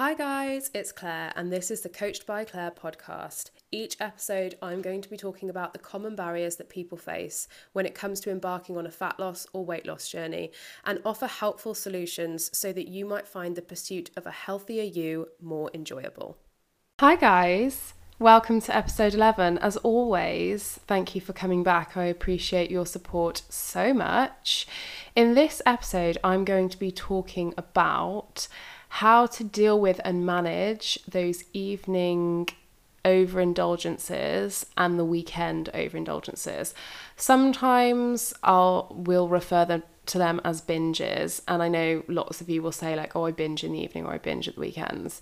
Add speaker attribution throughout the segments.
Speaker 1: Hi, guys, it's Claire, and this is the Coached by Claire podcast. Each episode, I'm going to be talking about the common barriers that people face when it comes to embarking on a fat loss or weight loss journey and offer helpful solutions so that you might find the pursuit of a healthier you more enjoyable. Hi, guys. Welcome to episode 11. As always, thank you for coming back. I appreciate your support so much. In this episode, I'm going to be talking about how to deal with and manage those evening overindulgences and the weekend overindulgences. Sometimes I'll will refer them to them as binges, and I know lots of you will say like, "Oh, I binge in the evening or I binge at the weekends."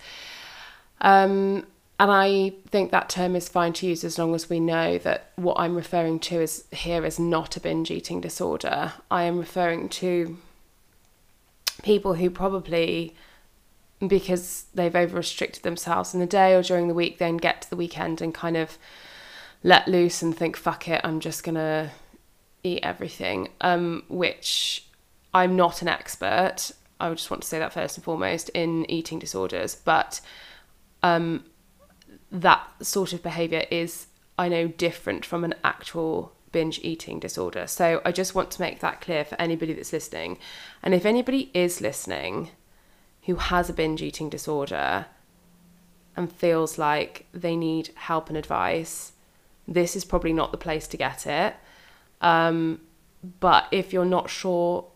Speaker 1: Um, and I think that term is fine to use as long as we know that what I'm referring to is here is not a binge eating disorder. I am referring to people who probably because they've over restricted themselves in the day or during the week, then get to the weekend and kind of let loose and think, fuck it, I'm just gonna eat everything. Um, which I'm not an expert. I just want to say that first and foremost in eating disorders, but um, that sort of behavior is, I know, different from an actual binge eating disorder. So I just want to make that clear for anybody that's listening. And if anybody is listening, who has a binge eating disorder and feels like they need help and advice, this is probably not the place to get it. Um, but if you're not sure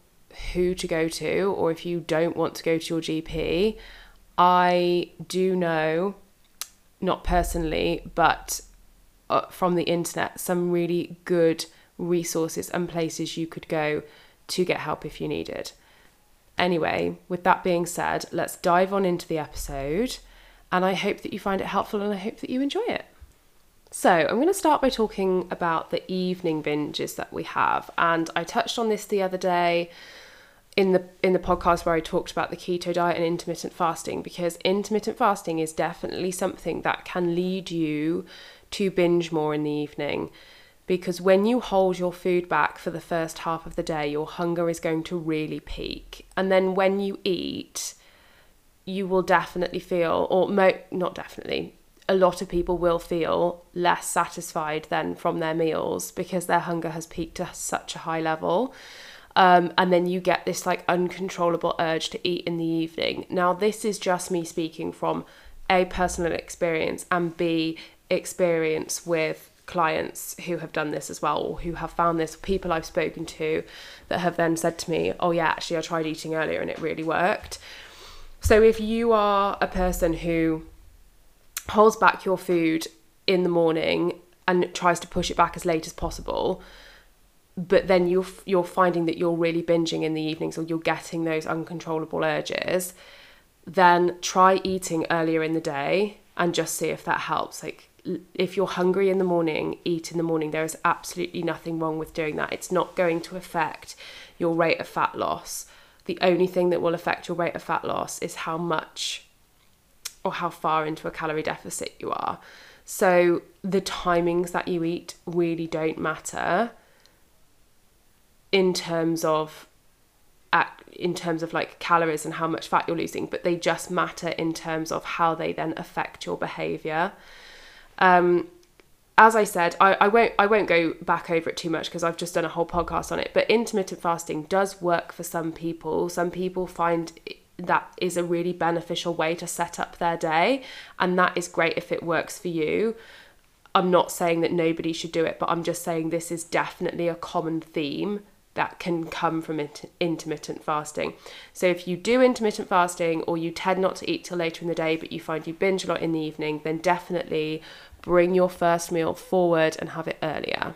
Speaker 1: who to go to, or if you don't want to go to your GP, I do know, not personally, but uh, from the internet, some really good resources and places you could go to get help if you need it. Anyway, with that being said, let's dive on into the episode. And I hope that you find it helpful and I hope that you enjoy it. So, I'm going to start by talking about the evening binges that we have. And I touched on this the other day in the in the podcast where I talked about the keto diet and intermittent fasting because intermittent fasting is definitely something that can lead you to binge more in the evening because when you hold your food back for the first half of the day, your hunger is going to really peak. And then when you eat, you will definitely feel, or mo- not definitely, a lot of people will feel less satisfied than from their meals because their hunger has peaked to such a high level. Um, and then you get this like uncontrollable urge to eat in the evening. Now, this is just me speaking from A, personal experience, and B, experience with clients who have done this as well or who have found this people I've spoken to that have then said to me oh yeah actually I tried eating earlier and it really worked. So if you are a person who holds back your food in the morning and tries to push it back as late as possible but then you're you're finding that you're really binging in the evenings or you're getting those uncontrollable urges then try eating earlier in the day and just see if that helps. Like if you're hungry in the morning, eat in the morning. There is absolutely nothing wrong with doing that. It's not going to affect your rate of fat loss. The only thing that will affect your rate of fat loss is how much or how far into a calorie deficit you are. So the timings that you eat really don't matter in terms of at, in terms of like calories and how much fat you're losing, but they just matter in terms of how they then affect your behavior. Um, as I said, I, I won't I won't go back over it too much because I've just done a whole podcast on it. But intermittent fasting does work for some people. Some people find that is a really beneficial way to set up their day, and that is great if it works for you. I'm not saying that nobody should do it, but I'm just saying this is definitely a common theme that can come from it, intermittent fasting. So if you do intermittent fasting or you tend not to eat till later in the day, but you find you binge a lot in the evening, then definitely bring your first meal forward and have it earlier.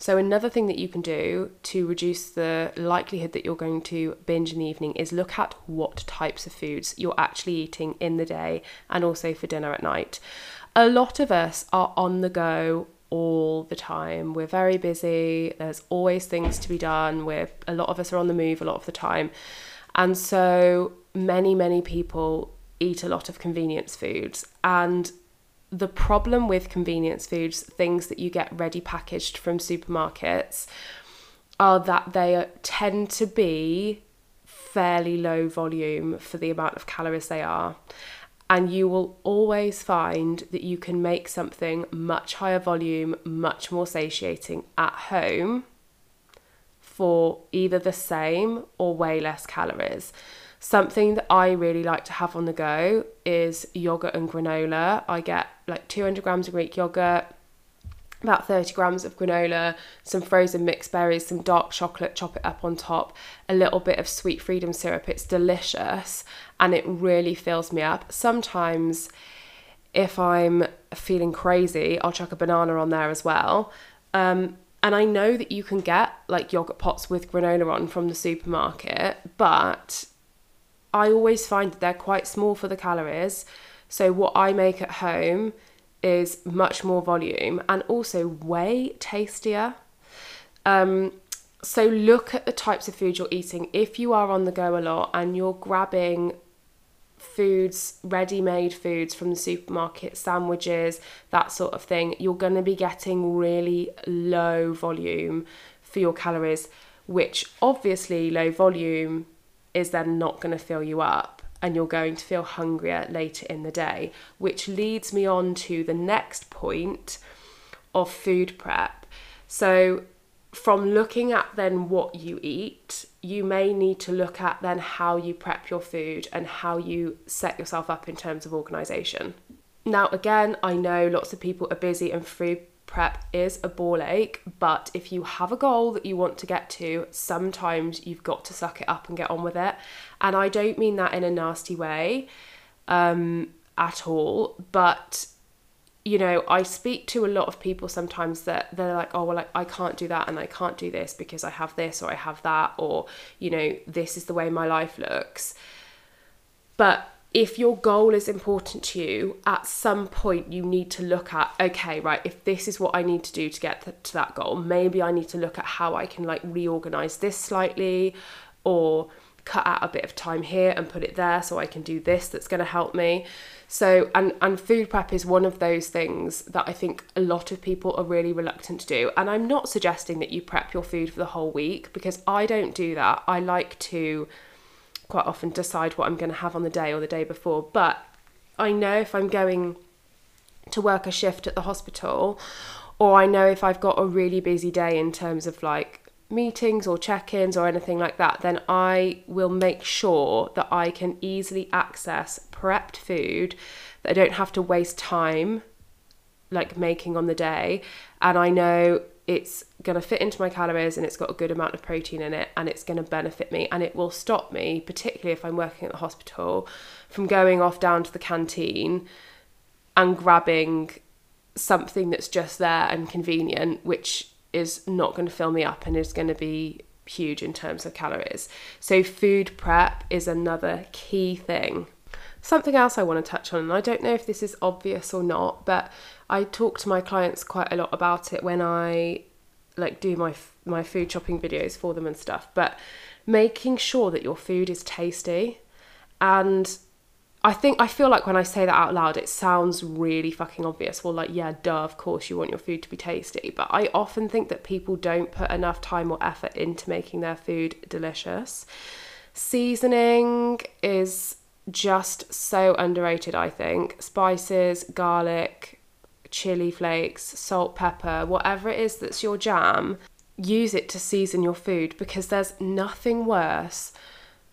Speaker 1: So, another thing that you can do to reduce the likelihood that you're going to binge in the evening is look at what types of foods you're actually eating in the day and also for dinner at night. A lot of us are on the go all the time. We're very busy, there's always things to be done. We're, a lot of us are on the move a lot of the time. And so, many, many people eat a lot of convenience foods. And the problem with convenience foods, things that you get ready packaged from supermarkets, are that they tend to be fairly low volume for the amount of calories they are. And you will always find that you can make something much higher volume, much more satiating at home for either the same or way less calories. Something that I really like to have on the go is yogurt and granola. I get like 200 grams of Greek yogurt, about 30 grams of granola, some frozen mixed berries, some dark chocolate, chop it up on top, a little bit of sweet freedom syrup. It's delicious and it really fills me up. Sometimes, if I'm feeling crazy, I'll chuck a banana on there as well. Um, and I know that you can get like yogurt pots with granola on from the supermarket, but I always find that they're quite small for the calories. So, what I make at home is much more volume and also way tastier. Um, so look at the types of food you're eating. If you are on the go a lot and you're grabbing foods, ready made foods from the supermarket, sandwiches, that sort of thing, you're going to be getting really low volume for your calories, which obviously low volume is then not going to fill you up and you're going to feel hungrier later in the day, which leads me on to the next point of food prep. So, from looking at then what you eat, you may need to look at then how you prep your food and how you set yourself up in terms of organization. Now, again, I know lots of people are busy and food prep is a ball ache, but if you have a goal that you want to get to, sometimes you've got to suck it up and get on with it. And I don't mean that in a nasty way um, at all, but you know, I speak to a lot of people sometimes that they're like, oh, well, I can't do that and I can't do this because I have this or I have that, or, you know, this is the way my life looks. But if your goal is important to you, at some point you need to look at, okay, right, if this is what I need to do to get to that goal, maybe I need to look at how I can like reorganize this slightly or cut out a bit of time here and put it there so I can do this that's going to help me. So and and food prep is one of those things that I think a lot of people are really reluctant to do. And I'm not suggesting that you prep your food for the whole week because I don't do that. I like to quite often decide what I'm going to have on the day or the day before. But I know if I'm going to work a shift at the hospital, or I know if I've got a really busy day in terms of like meetings or check ins or anything like that, then I will make sure that I can easily access prepped food, that I don't have to waste time like making on the day. And I know it's going to fit into my calories and it's got a good amount of protein in it and it's going to benefit me and it will stop me particularly if I'm working at the hospital from going off down to the canteen and grabbing something that's just there and convenient which is not going to fill me up and is going to be huge in terms of calories. So food prep is another key thing. Something else I want to touch on and I don't know if this is obvious or not but I talk to my clients quite a lot about it when I like do my my food shopping videos for them and stuff. But making sure that your food is tasty, and I think I feel like when I say that out loud, it sounds really fucking obvious. Well, like yeah, duh, of course you want your food to be tasty. But I often think that people don't put enough time or effort into making their food delicious. Seasoning is just so underrated, I think. Spices, garlic, chili flakes, salt, pepper, whatever it is that's your jam, use it to season your food because there's nothing worse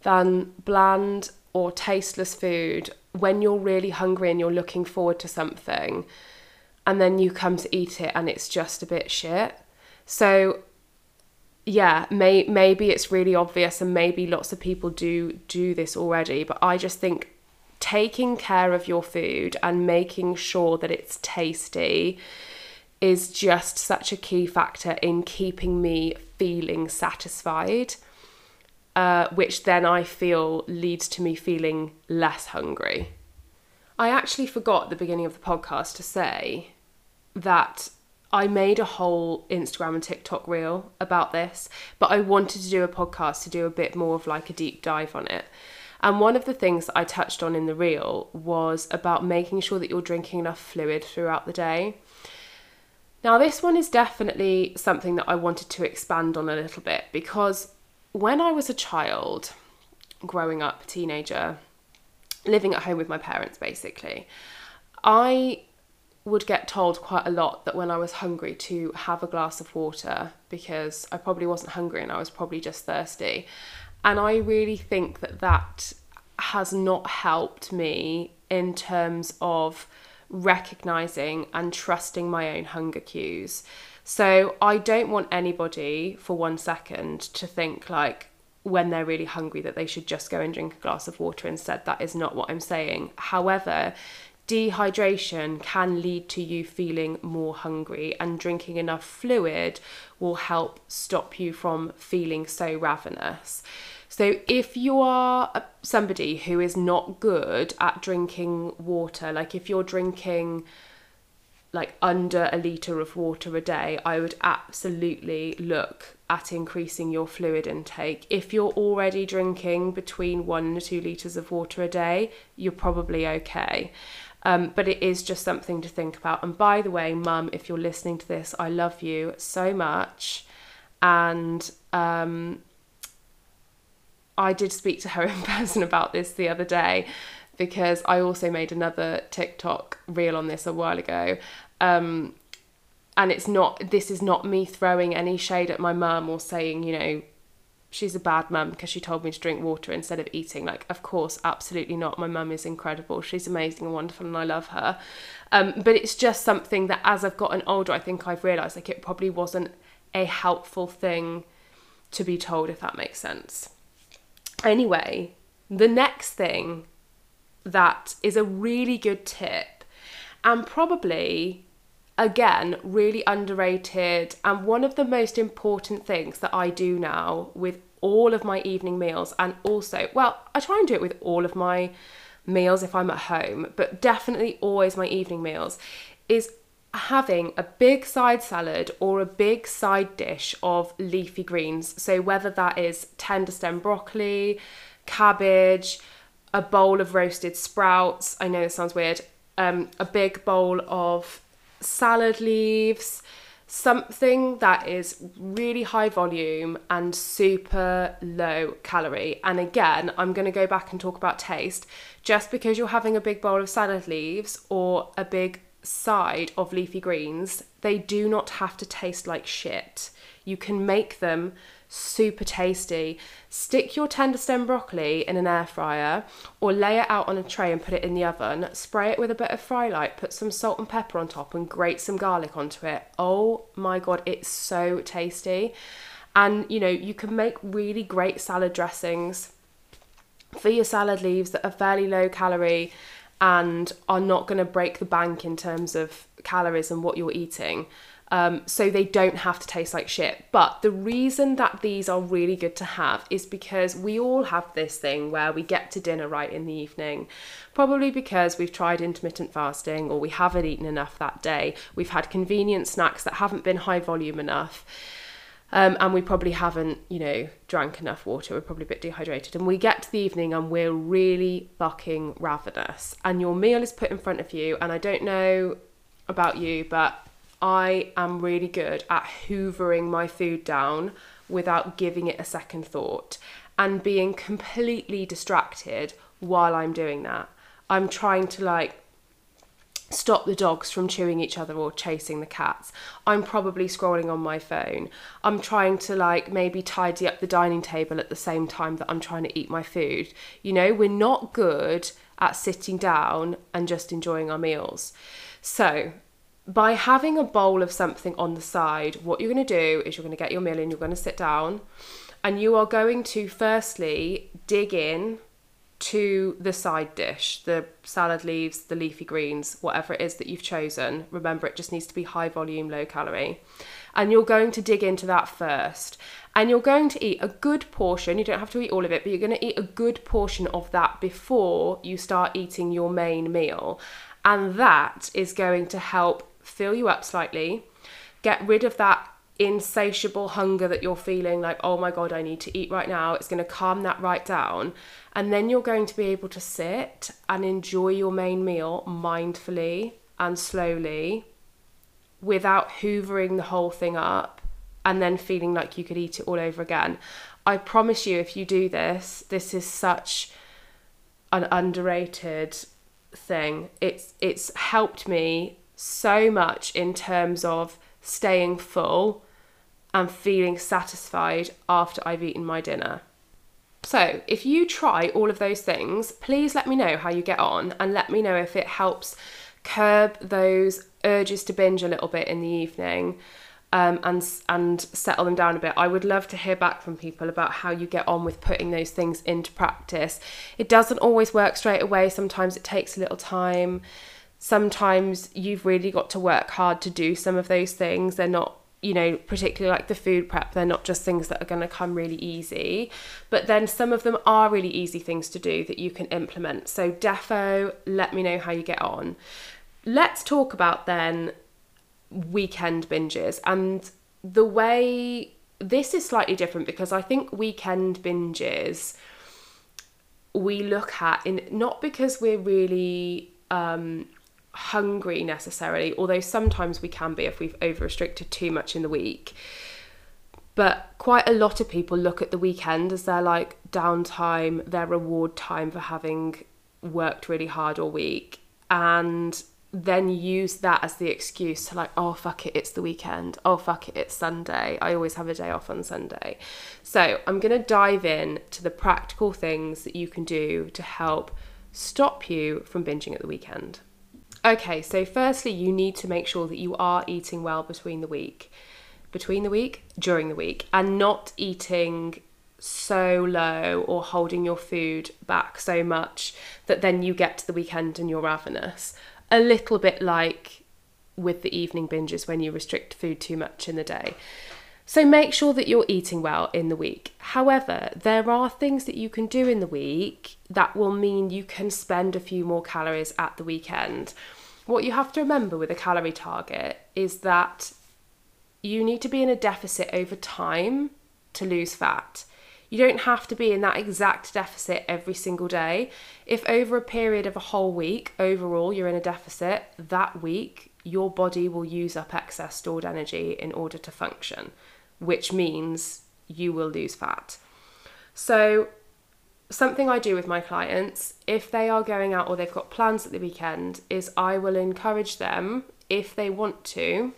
Speaker 1: than bland or tasteless food when you're really hungry and you're looking forward to something and then you come to eat it and it's just a bit shit. So yeah, may, maybe it's really obvious and maybe lots of people do do this already, but I just think taking care of your food and making sure that it's tasty is just such a key factor in keeping me feeling satisfied, uh, which then I feel leads to me feeling less hungry. I actually forgot at the beginning of the podcast to say that I made a whole Instagram and TikTok reel about this, but I wanted to do a podcast to do a bit more of like a deep dive on it. And one of the things I touched on in the reel was about making sure that you're drinking enough fluid throughout the day. Now, this one is definitely something that I wanted to expand on a little bit because when I was a child, growing up, teenager, living at home with my parents basically. I would get told quite a lot that when I was hungry to have a glass of water because I probably wasn't hungry and I was probably just thirsty. And I really think that that has not helped me in terms of recognizing and trusting my own hunger cues. So I don't want anybody for one second to think like when they're really hungry that they should just go and drink a glass of water instead. That is not what I'm saying. However, dehydration can lead to you feeling more hungry, and drinking enough fluid will help stop you from feeling so ravenous. So, if you are somebody who is not good at drinking water, like if you're drinking like under a litre of water a day, I would absolutely look at increasing your fluid intake. If you're already drinking between one and two litres of water a day, you're probably okay. Um, but it is just something to think about. And by the way, mum, if you're listening to this, I love you so much. And um, I did speak to her in person about this the other day because I also made another TikTok reel on this a while ago. Um, and it's not, this is not me throwing any shade at my mum or saying, you know, she's a bad mum because she told me to drink water instead of eating. Like, of course, absolutely not. My mum is incredible. She's amazing and wonderful, and I love her. Um, but it's just something that as I've gotten older, I think I've realised like it probably wasn't a helpful thing to be told, if that makes sense. Anyway, the next thing that is a really good tip and probably again really underrated and one of the most important things that I do now with all of my evening meals and also well I try and do it with all of my meals if I'm at home but definitely always my evening meals is having a big side salad or a big side dish of leafy greens. So, whether that is tender stem broccoli, cabbage, a bowl of roasted sprouts, I know this sounds weird, um, a big bowl of salad leaves, something that is really high volume and super low calorie. And again, I'm going to go back and talk about taste. Just because you're having a big bowl of salad leaves or a big side of leafy greens, they do not have to taste like shit. You can make them super tasty. Stick your tender stem broccoli in an air fryer or lay it out on a tray and put it in the oven. Spray it with a bit of fry light, put some salt and pepper on top, and grate some garlic onto it. Oh my god, it's so tasty. And you know, you can make really great salad dressings for your salad leaves that are fairly low calorie and are not going to break the bank in terms of calories and what you're eating. Um, so they don't have to taste like shit. But the reason that these are really good to have is because we all have this thing where we get to dinner right in the evening, probably because we've tried intermittent fasting or we haven't eaten enough that day. We've had convenient snacks that haven't been high volume enough. Um, and we probably haven't, you know, drank enough water. We're probably a bit dehydrated. And we get to the evening and we're really fucking ravenous. And your meal is put in front of you. And I don't know about you, but I am really good at hoovering my food down without giving it a second thought and being completely distracted while I'm doing that. I'm trying to like stop the dogs from chewing each other or chasing the cats. I'm probably scrolling on my phone. I'm trying to like maybe tidy up the dining table at the same time that I'm trying to eat my food. You know, we're not good at sitting down and just enjoying our meals. So, by having a bowl of something on the side, what you're going to do is you're going to get your meal in, you're going to sit down, and you are going to firstly dig in to the side dish, the salad leaves, the leafy greens, whatever it is that you've chosen. Remember, it just needs to be high volume, low calorie. And you're going to dig into that first. And you're going to eat a good portion. You don't have to eat all of it, but you're going to eat a good portion of that before you start eating your main meal. And that is going to help fill you up slightly, get rid of that insatiable hunger that you're feeling like, oh my God, I need to eat right now. It's going to calm that right down. And then you're going to be able to sit and enjoy your main meal mindfully and slowly without hoovering the whole thing up and then feeling like you could eat it all over again. I promise you, if you do this, this is such an underrated thing. It's it's helped me so much in terms of staying full and feeling satisfied after I've eaten my dinner. So, if you try all of those things, please let me know how you get on and let me know if it helps curb those urges to binge a little bit in the evening um, and and settle them down a bit. I would love to hear back from people about how you get on with putting those things into practice. It doesn't always work straight away. Sometimes it takes a little time. Sometimes you've really got to work hard to do some of those things. They're not you know, particularly like the food prep, they're not just things that are going to come really easy, but then some of them are really easy things to do that you can implement. So, defo, let me know how you get on. Let's talk about then weekend binges and the way this is slightly different because I think weekend binges we look at in not because we're really um, hungry necessarily, although sometimes we can be if we've over restricted too much in the week. But quite a lot of people look at the weekend as their like downtime, their reward time for having worked really hard all week. And then use that as the excuse to like, oh fuck it, it's the weekend. Oh fuck it, it's Sunday. I always have a day off on Sunday. So I'm gonna dive in to the practical things that you can do to help stop you from binging at the weekend. Okay, so firstly, you need to make sure that you are eating well between the week, between the week, during the week, and not eating so low or holding your food back so much that then you get to the weekend and you're ravenous. A little bit like with the evening binges when you restrict food too much in the day. So make sure that you're eating well in the week. However, there are things that you can do in the week that will mean you can spend a few more calories at the weekend. What you have to remember with a calorie target is that you need to be in a deficit over time to lose fat. You don't have to be in that exact deficit every single day. If over a period of a whole week, overall, you're in a deficit, that week, your body will use up excess stored energy in order to function, which means you will lose fat. So, something I do with my clients, if they are going out or they've got plans at the weekend, is I will encourage them, if they want to,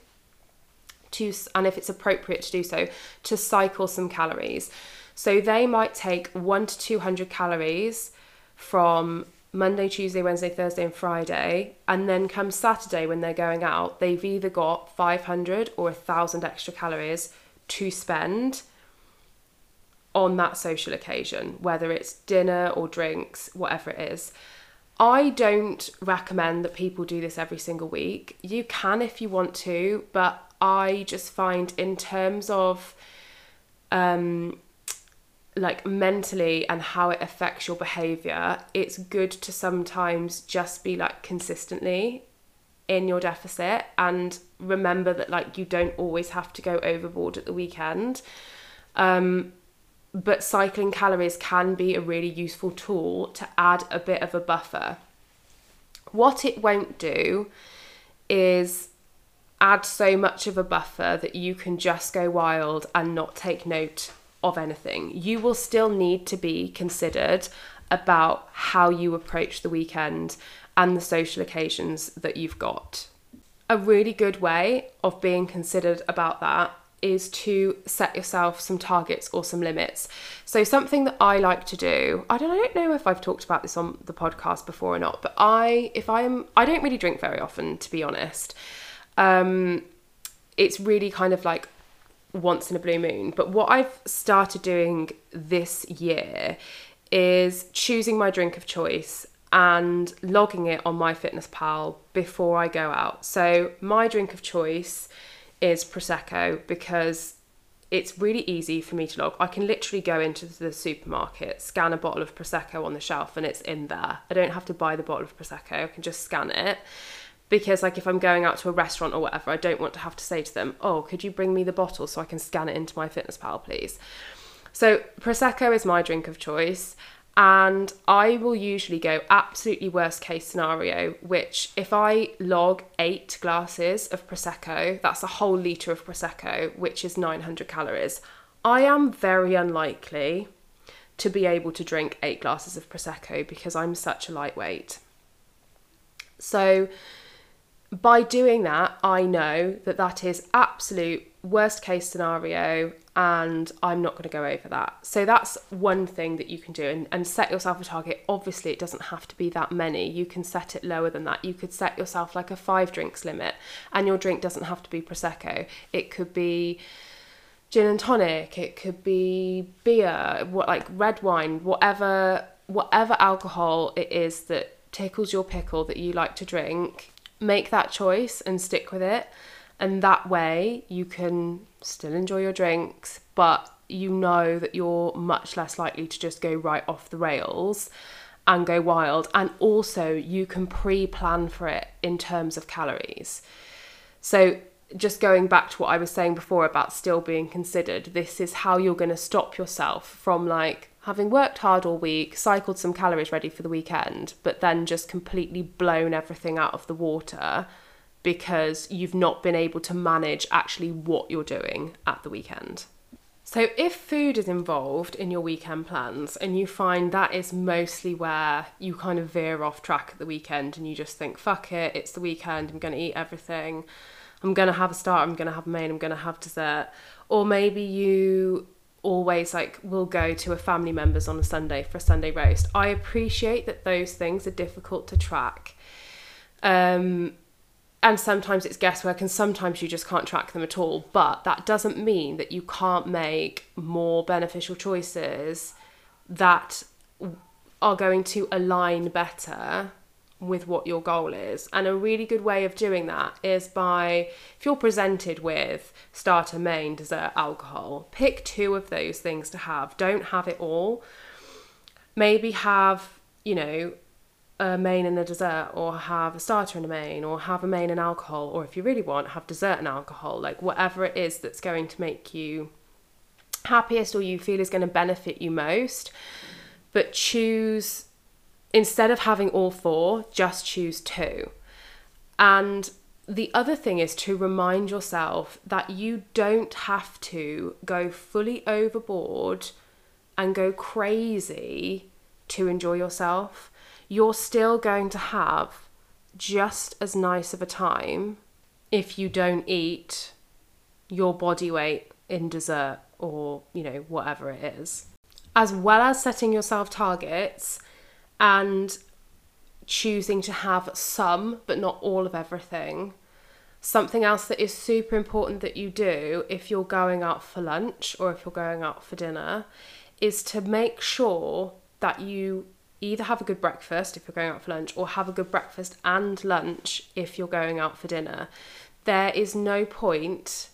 Speaker 1: to and if it's appropriate to do so, to cycle some calories. So they might take one to 200 calories from Monday, Tuesday, Wednesday, Thursday, and Friday. And then come Saturday when they're going out, they've either got 500 or 1,000 extra calories to spend on that social occasion, whether it's dinner or drinks, whatever it is. I don't recommend that people do this every single week. You can if you want to, but I just find in terms of um, like mentally and how it affects your behavior, it's good to sometimes just be like consistently in your deficit and remember that like you don't always have to go overboard at the weekend. Um, but cycling calories can be a really useful tool to add a bit of a buffer. What it won't do is add so much of a buffer that you can just go wild and not take note of anything. You will still need to be considered about how you approach the weekend and the social occasions that you've got. A really good way of being considered about that is to set yourself some targets or some limits. So something that I like to do, I don't I don't know if I've talked about this on the podcast before or not, but I if I'm I don't really drink very often to be honest. Um it's really kind of like once in a blue moon. But what I've started doing this year is choosing my drink of choice and logging it on MyFitnessPal before I go out. So my drink of choice is prosecco because it's really easy for me to log. I can literally go into the supermarket, scan a bottle of prosecco on the shelf and it's in there. I don't have to buy the bottle of prosecco. I can just scan it because like if i'm going out to a restaurant or whatever i don't want to have to say to them oh could you bring me the bottle so i can scan it into my Fitness Pal, please so prosecco is my drink of choice and i will usually go absolutely worst case scenario which if i log eight glasses of prosecco that's a whole litre of prosecco which is 900 calories i am very unlikely to be able to drink eight glasses of Prosecco because I'm such a lightweight. So, by doing that, I know that that is absolute worst case scenario and I'm not going to go over that. So that's one thing that you can do and, and set yourself a target. Obviously, it doesn't have to be that many. You can set it lower than that. You could set yourself like a five drinks limit and your drink doesn't have to be Prosecco. It could be gin and tonic, it could be beer, what like red wine, whatever whatever alcohol it is that tickles your pickle that you like to drink make that choice and stick with it. And that way you can still enjoy your drinks, but you know that you're much less likely to just go right off the rails and go wild. And also, you can pre plan for it in terms of calories. So, just going back to what I was saying before about still being considered, this is how you're going to stop yourself from like having worked hard all week, cycled some calories ready for the weekend, but then just completely blown everything out of the water because you've not been able to manage actually what you're doing at the weekend. So, if food is involved in your weekend plans and you find that is mostly where you kind of veer off track at the weekend and you just think, fuck it, it's the weekend, I'm going to eat everything, I'm going to have a start, I'm going to have a main, I'm going to have dessert. Or maybe you always like will go to a family members on a Sunday for a Sunday roast. I appreciate that those things are difficult to track. Um, and sometimes it's guesswork and sometimes you just can't track them at all but that doesn't mean that you can't make more beneficial choices that are going to align better with what your goal is. And a really good way of doing that is by if you're presented with starter, main, dessert, alcohol, pick two of those things to have. Don't have it all. Maybe have, you know, a main and a dessert, or have a starter and a main, or have a main and alcohol, or if you really want, have dessert and alcohol. Like whatever it is that's going to make you happiest or you feel is going to benefit you most. But choose instead of having all four, just choose two. And the other thing is to remind yourself that you don't have to go fully overboard and go crazy to enjoy yourself. You're still going to have just as nice of a time if you don't eat your body weight in dessert or, you know, whatever it is. As well as setting yourself targets, and choosing to have some but not all of everything. Something else that is super important that you do if you're going out for lunch or if you're going out for dinner is to make sure that you either have a good breakfast if you're going out for lunch or have a good breakfast and lunch if you're going out for dinner. There is no point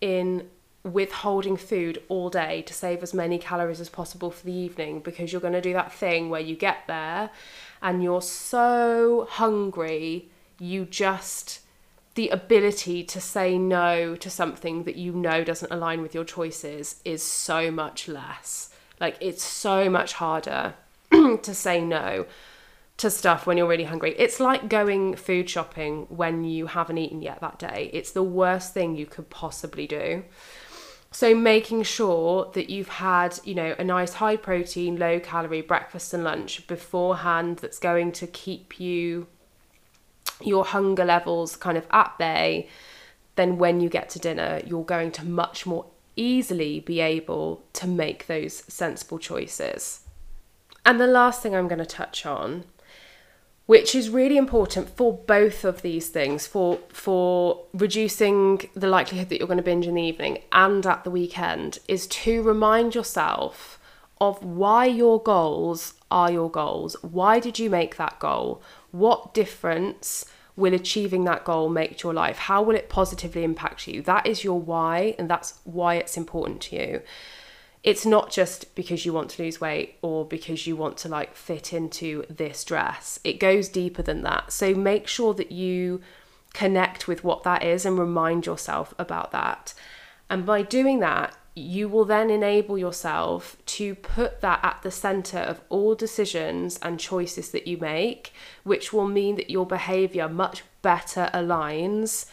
Speaker 1: in withholding food all day to save as many calories as possible for the evening because you're going to do that thing where you get there and you're so hungry, you just the ability to say no to something that you know doesn't align with your choices is so much less. Like it's so much harder to say no to stuff when you're really hungry. It's like going food shopping when you haven't eaten yet that day. It's the worst thing you could possibly do. So making sure that you've had, you know, a nice high protein, low calorie breakfast and lunch beforehand that's going to keep you your hunger levels kind of at bay, then when you get to dinner, you're going to much more easily be able to make those sensible choices. And the last thing I'm going to touch on which is really important for both of these things for for reducing the likelihood that you're going to binge in the evening and at the weekend is to remind yourself of why your goals are your goals. Why did you make that goal? What difference will achieving that goal make to your life? How will it positively impact you? That is your why and that's why it's important to you it's not just because you want to lose weight or because you want to like fit into this dress. It goes deeper than that. So make sure that you connect with what that is and remind yourself about that. And by doing that, you will then enable yourself to put that at the center of all decisions and choices that you make, which will mean that your behavior much better aligns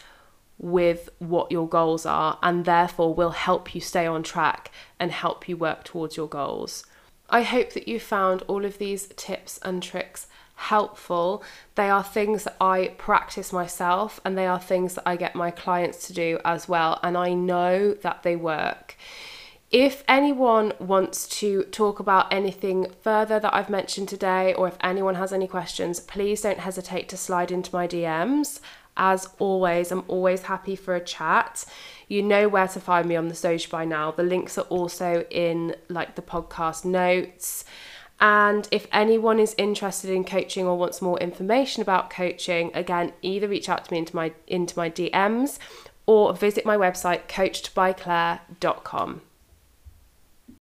Speaker 1: with what your goals are and therefore will help you stay on track and help you work towards your goals. I hope that you found all of these tips and tricks helpful. They are things that I practice myself and they are things that I get my clients to do as well. And I know that they work. If anyone wants to talk about anything further that I've mentioned today, or if anyone has any questions, please don't hesitate to slide into my DMs. As always, I'm always happy for a chat. You know where to find me on the social by now. The links are also in like the podcast notes. And if anyone is interested in coaching or wants more information about coaching, again, either reach out to me into my into my DMs or visit my website coachedbyclaire.com.